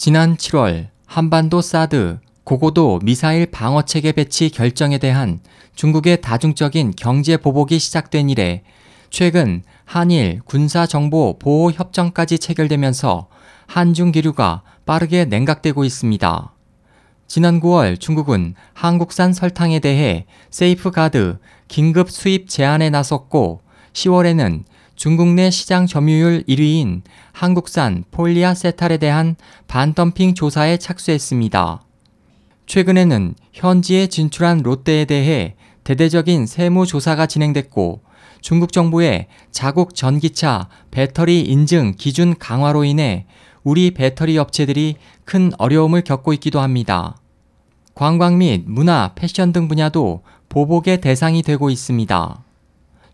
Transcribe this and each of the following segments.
지난 7월 한반도 사드 고고도 미사일 방어 체계 배치 결정에 대한 중국의 다중적인 경제 보복이 시작된 이래 최근 한일 군사정보 보호 협정까지 체결되면서 한중 기류가 빠르게 냉각되고 있습니다. 지난 9월 중국은 한국산 설탕에 대해 세이프가드 긴급 수입 제한에 나섰고 10월에는 중국 내 시장 점유율 1위인 한국산 폴리아세탈에 대한 반덤핑 조사에 착수했습니다. 최근에는 현지에 진출한 롯데에 대해 대대적인 세무 조사가 진행됐고 중국 정부의 자국 전기차 배터리 인증 기준 강화로 인해 우리 배터리 업체들이 큰 어려움을 겪고 있기도 합니다. 관광 및 문화, 패션 등 분야도 보복의 대상이 되고 있습니다.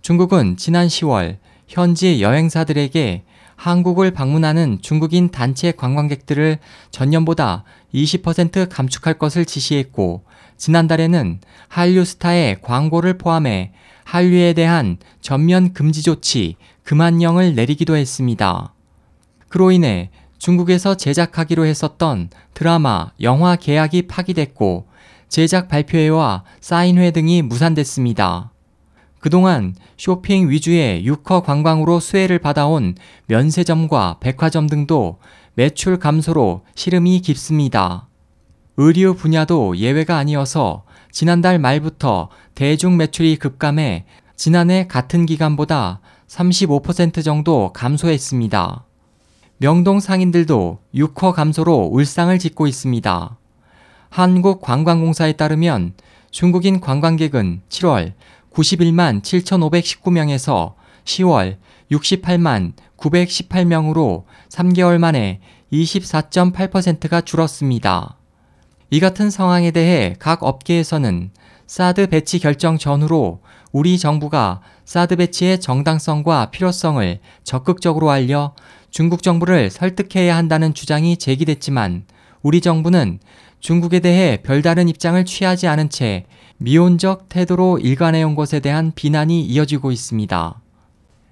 중국은 지난 10월 현지 여행사들에게 한국을 방문하는 중국인 단체 관광객들을 전년보다 20% 감축할 것을 지시했고, 지난달에는 한류 스타의 광고를 포함해 한류에 대한 전면 금지 조치 그만령을 내리기도 했습니다. 그로 인해 중국에서 제작하기로 했었던 드라마, 영화 계약이 파기됐고 제작 발표회와 사인회 등이 무산됐습니다. 그동안 쇼핑 위주의 유커 관광으로 수혜를 받아온 면세점과 백화점 등도 매출 감소로 시름이 깊습니다. 의류 분야도 예외가 아니어서 지난달 말부터 대중 매출이 급감해 지난해 같은 기간보다 35% 정도 감소했습니다. 명동 상인들도 6호 감소로 울상을 짓고 있습니다. 한국관광공사에 따르면 중국인 관광객은 7월 91만 7,519명에서 10월 68만 918명으로 3개월 만에 24.8%가 줄었습니다. 이 같은 상황에 대해 각 업계에서는 사드 배치 결정 전후로 우리 정부가 사드 배치의 정당성과 필요성을 적극적으로 알려 중국 정부를 설득해야 한다는 주장이 제기됐지만 우리 정부는 중국에 대해 별다른 입장을 취하지 않은 채 미온적 태도로 일관해온 것에 대한 비난이 이어지고 있습니다.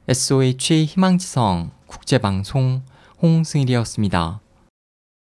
SOH 희망지성 국제방송 홍승일이었습니다.